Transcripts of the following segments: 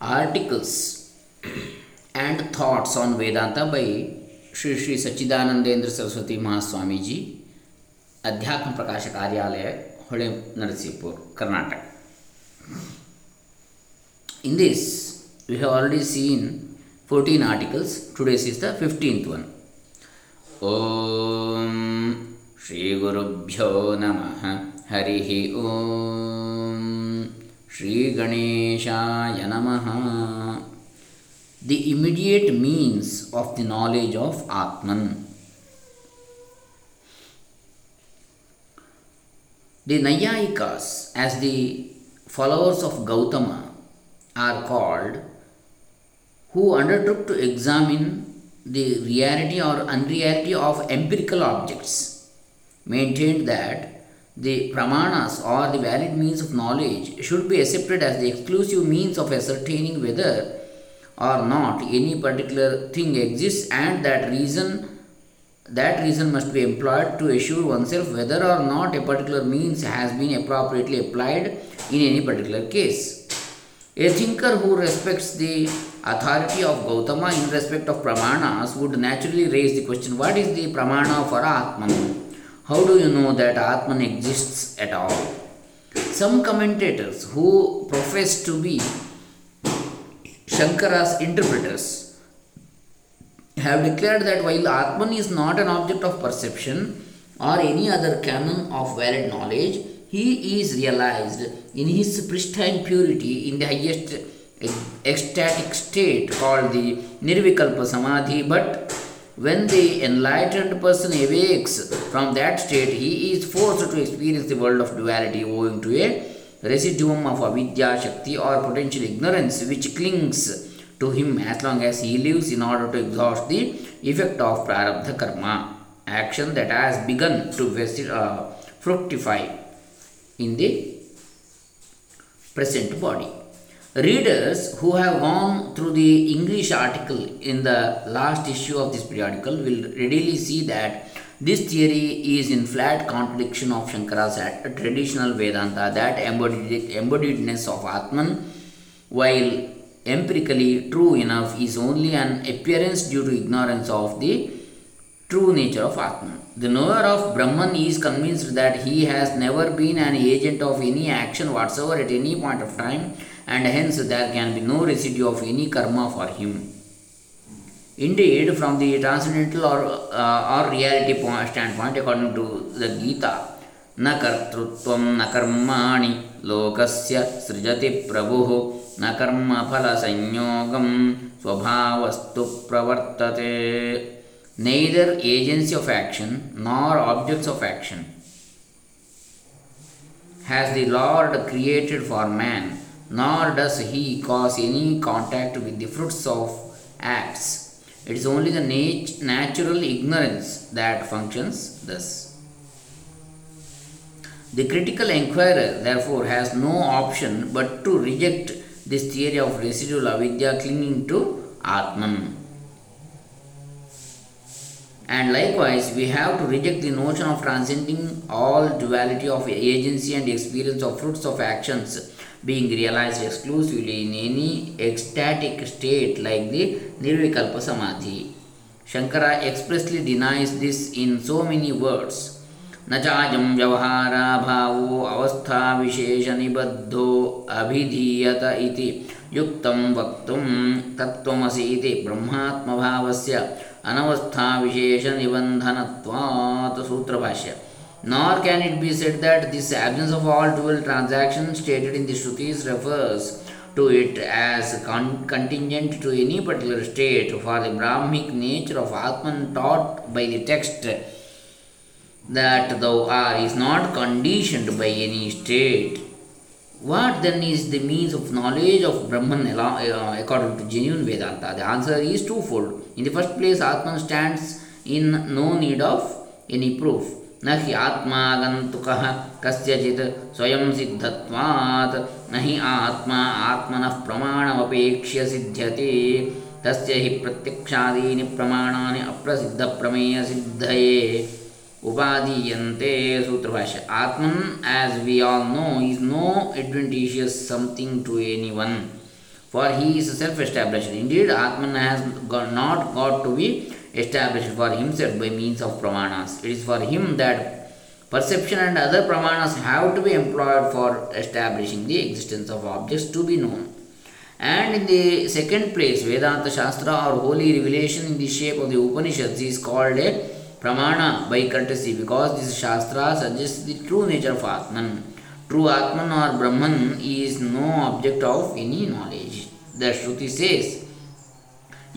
articles and thoughts on Vedanta by Sri Sri Sachidanandendra Saraswati Mahaswamiji, Adhyatma Prakasha Karyalaya, ಹೊಳೆ Narasipur Karnataka in this we have already seen 14 articles today's is the 15th one ॐ श्रीगुरुभ्यो नमः हरिः ॐ श्रीगणेशाय नमः the immediate means of the knowledge of Atman. The Naiyayikas, as the followers of Gautama, are called, who undertook to examine the reality or unreality of empirical objects, maintained that the pramanas or the valid means of knowledge should be accepted as the exclusive means of ascertaining whether or not any particular thing exists and that reason that reason must be employed to assure oneself whether or not a particular means has been appropriately applied in any particular case. A thinker who respects the authority of Gautama in respect of pramanas would naturally raise the question what is the pramana for Atman? How do you know that Atman exists at all? Some commentators who profess to be Shankara's interpreters have declared that while Atman is not an object of perception or any other canon of valid knowledge, he is realized in his pristine purity in the highest ecstatic state called the Nirvikalpa Samadhi. But when the enlightened person awakes from that state, he is forced to experience the world of duality owing to a residuum of avidya shakti or potential ignorance which clings to him as long as he lives in order to exhaust the effect of prarabdha karma, action that has begun to uh, fructify in the present body. Readers who have gone through the English article in the last issue of this periodical will readily see that this theory is in flat contradiction of Shankara's traditional Vedanta, that embodied, embodiedness of Atman, while empirically true enough, is only an appearance due to ignorance of the true nature of Atman. The knower of Brahman is convinced that he has never been an agent of any action whatsoever at any point of time, and hence there can be no residue of any karma for him. Indeed, from the transcendental or, uh, or reality point, standpoint, according to the Gita, न कर्तृत्वं न कर्माणि लोकस्य सृजति प्रभुः न कर्मफलसंयोगं स्वभावस्तु प्रवर्तते neither agency of action nor objects of action has the Lord created for man, nor does he cause any contact with the fruits of acts. It is only the nat- natural ignorance that functions thus. The critical inquirer, therefore, has no option but to reject this theory of residual avidya clinging to Atman. And likewise, we have to reject the notion of transcending all duality of agency and experience of fruits of actions being realized exclusively in any ecstatic state like the Nirvikalpa Samadhi. Shankara expressly denies this in so many words. न चायं व्यवहाराभावो अवस्थाविशेषनिबद्धो अभिधीयत इति युक्तं वक्तुं तत्त्वमसि इति ब्रह्मात्मभावस्य अनवस्थाविशेषनिबन्धनत्वात् सूत्रभाष्य Nor can it be said that this absence of all dual transactions stated in the Shrutis refers to it as con- contingent to any particular state, for the Brahmic nature of Atman taught by the text that thou art is not conditioned by any state. What then is the means of knowledge of Brahman uh, according to genuine Vedanta? The answer is twofold. In the first place, Atman stands in no need of any proof. न हि आत्मागन्तुकः कस्यचित् स्वयं सिद्धत्वात्। न हि आत्मा आत्मन प्रमाणमपेक्ष्य सिद्ध्यति। तस्य हि प्रत्यक्षादीनि प्रमाणानि अप्रसिद्धप्रमेयसिद्धये। उपादीयन्ते Sutrabhashya, Atman as we all know is no adventitious something to any one for he is self established indeed Atman has not got to be established for himself by means of pramanas. It is for him that perception and other pramanas have to be employed for establishing the existence of objects to be known. And in the second place, Vedanta Shastra or holy revelation in the shape of the Upanishads is called a pramana by courtesy because this Shastra suggests the true nature of Atman. True Atman or Brahman is no object of any knowledge. The Shruti says,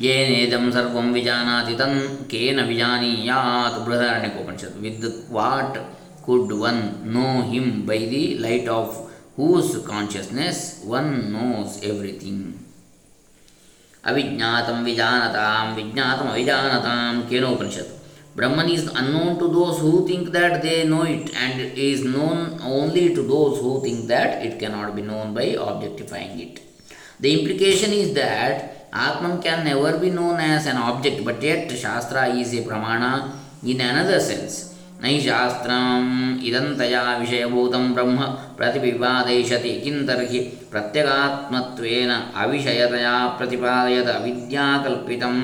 येनेदं सर्वं विजानाति तं केन विजानीयात् Brihadaranyakopanishad with what could one know him by the light of whose consciousness one knows everything. Avijnatam vijanatam, vijnatam avijanatam, Kenopanishad. Brahman is unknown to those who think that they know it and is known only to those who think that it cannot be known by objectifying it. The implication is that Atman can never be known as an object, but yet Shastra is a pramana in another sense. नैशास्त्रम् इदं तया विषयभूतं ब्रह्म प्रतिपिपादयिषति किं तर्हि प्रत्यगात्मत्वेन अविषयतया प्रतिपादयत अविद्याकल्पितं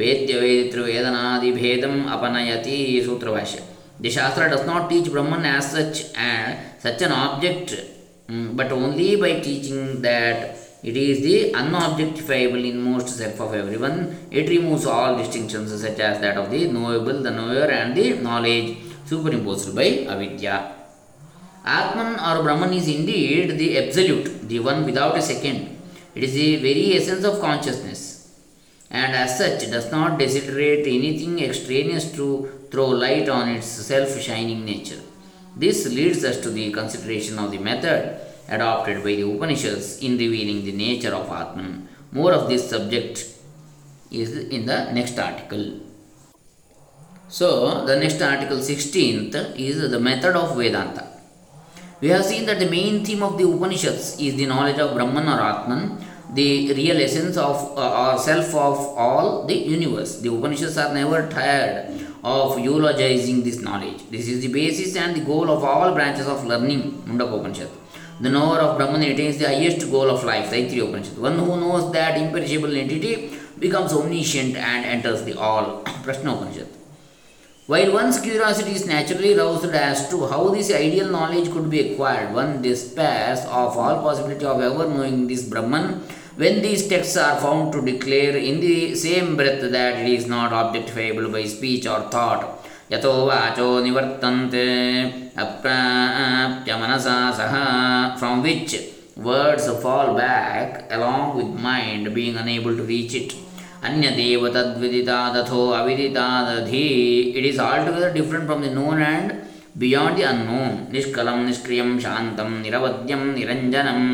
वेद्यवेदितृवेदनादिभेदम् अपनयति सूत्रभाष्य The Shastra does not teach Brahman as such and such an object, but only by teaching that it is the unobjectifiable inmost self of everyone. It removes all distinctions such as that of the knowable, the knower, and the knowledge superimposed by avidya. Atman or Brahman is indeed the absolute, the one without a second. It is the very essence of consciousness and as such does not desiderate anything extraneous to throw light on its self shining nature. This leads us to the consideration of the method adopted by the Upanishads in revealing the nature of Atman. More of this subject is in the next article. So, the next article 16th is the method of Vedanta. We have seen that the main theme of the Upanishads is the knowledge of Brahman or Atman, the real essence of uh, or self of all the universe. The Upanishads are never tired of eulogizing this knowledge. This is the basis and the goal of all branches of learning, Mundaka Upanishad. The knower of Brahman attains the highest goal of life, Taittiriya Upanishad. One who knows that imperishable entity becomes omniscient and enters the all, Prashna Upanishad. While one's curiosity is naturally roused as to how this ideal knowledge could be acquired, one despairs of all possibility of ever knowing this Brahman when these texts are found to declare in the same breath that it is not objectifiable by speech or thought. यतो वाचो निवर्तन्ते, अप्राप्य मनसा सह। From which words fall back along with mind being unable to reach it अन्य देव तद्विदिता तथो अविदिता दधि it is all together different from the known and beyond the unknown निष्कलम निष्क्रियम शांतम निरवध्यम निरंजनम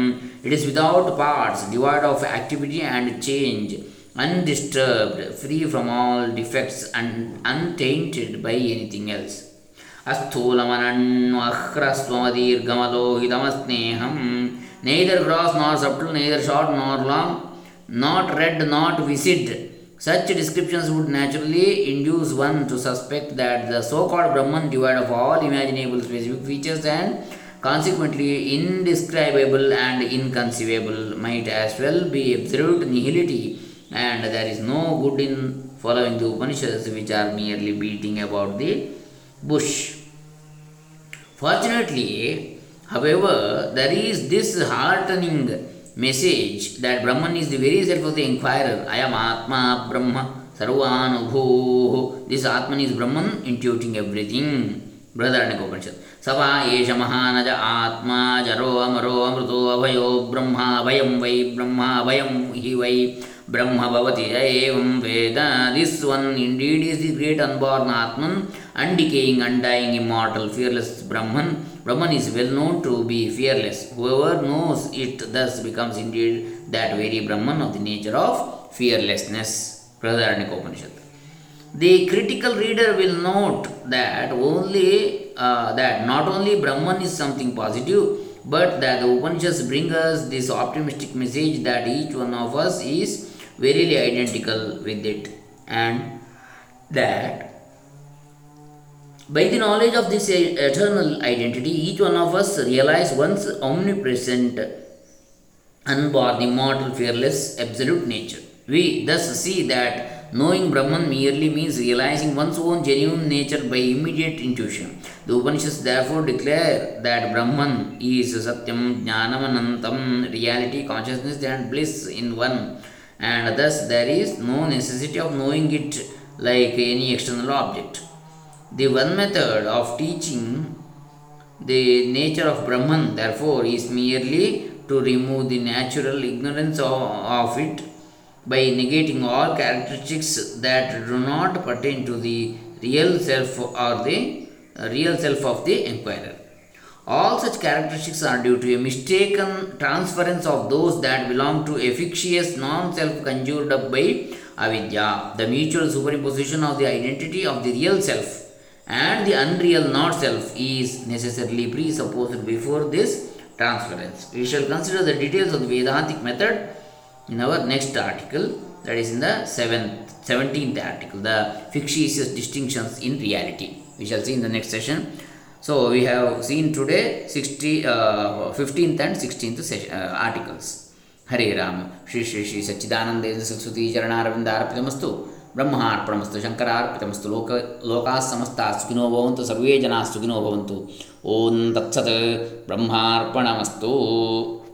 it is without parts devoid of activity and change undisturbed, free from all defects, and untainted by anything else. Asthulamananvahrasvamadirgamalogidamsneham. Neither gross nor subtle, neither short nor long, not red, not viscid. Such descriptions would naturally induce one to suspect that the so called Brahman, devoid of all imaginable specific features and consequently indescribable and inconceivable, might as well be absolute nihility and there is no good in following the Upanishads which are merely beating about the bush. Fortunately, however, there is this heartening message that Brahman is the very self of the inquirer. I am Atma Brahma Sarvanubhu. This Atman is Brahman intuiting everything. Brother Brihadaranyaka Upanishad ಸವಾ ಏಷ ಮಹಾನಜ Atma, ಜರೋ ಅಮರೋ ಅಮೃತೋ ಅಭಯೋ Brahma, ಅಭಯಂ ವೈ Brahma, ಅಭಯಂ hi, ವೈ ಬ್ರಹ್ಮ ಭವತಿ ಏವಂ ವೇದ this one indeed is the great unborn Atman undecaying undying immortal fearless Brahman Brahman is well known to be fearless whoever knows it thus becomes indeed that very Brahman of the nature of fearlessness Brihadaranyaka Upanishad the critical reader will note that only that not only Brahman is something positive but that the Upanishads bring us this optimistic message that each one of us is verily identical with it, and that by the knowledge of this eternal identity, each one of us realize one's omnipresent unborn, immortal, fearless, absolute nature. We thus see that knowing Brahman merely means realizing one's own genuine nature by immediate intuition. The Upanishads therefore declare that Brahman is Satyam, Jnanam, Anantam, reality, consciousness, and bliss in one, and thus there is no necessity of knowing it like any external object. The one method of teaching the nature of Brahman, therefore, is merely to remove the natural ignorance of, of it by negating all characteristics that do not pertain to the real self or the real self of the inquirer. All such characteristics are due to a mistaken transference of those that belong to a fictitious non self conjured up by avidya, the mutual superimposition of the identity of the real self and the unreal not self is necessarily presupposed before this transference. We shall consider the details of the Vedantic method in our next article, that is in the seventh, 17th article, the fictitious distinctions in reality. We shall see in the next session. So we have seen today 60, uh, 15th and 16th uh, articles. Hare Ram, Shri Shri Shri Sachidananda Saraswati Charanaravindar Arpitamastu. ಬ್ರಹ್ಮಾರ್ಪಣಮಸ್ತು ಶಂಕರಾರ್ಪಿತಮಸ್ತು ಲೋಕ ಲೋಕಾ ಸಮಸ್ತ ಸುಖಿನೋ ಭವಂತು ಸರ್ವೇ ಜನಾ ಸುಖಿನೋ ಭವಂತು ಓಂ ತತ್ಸತ್ ಬ್ರಹ್ಮಾರ್ಪಣಮಸ್ತು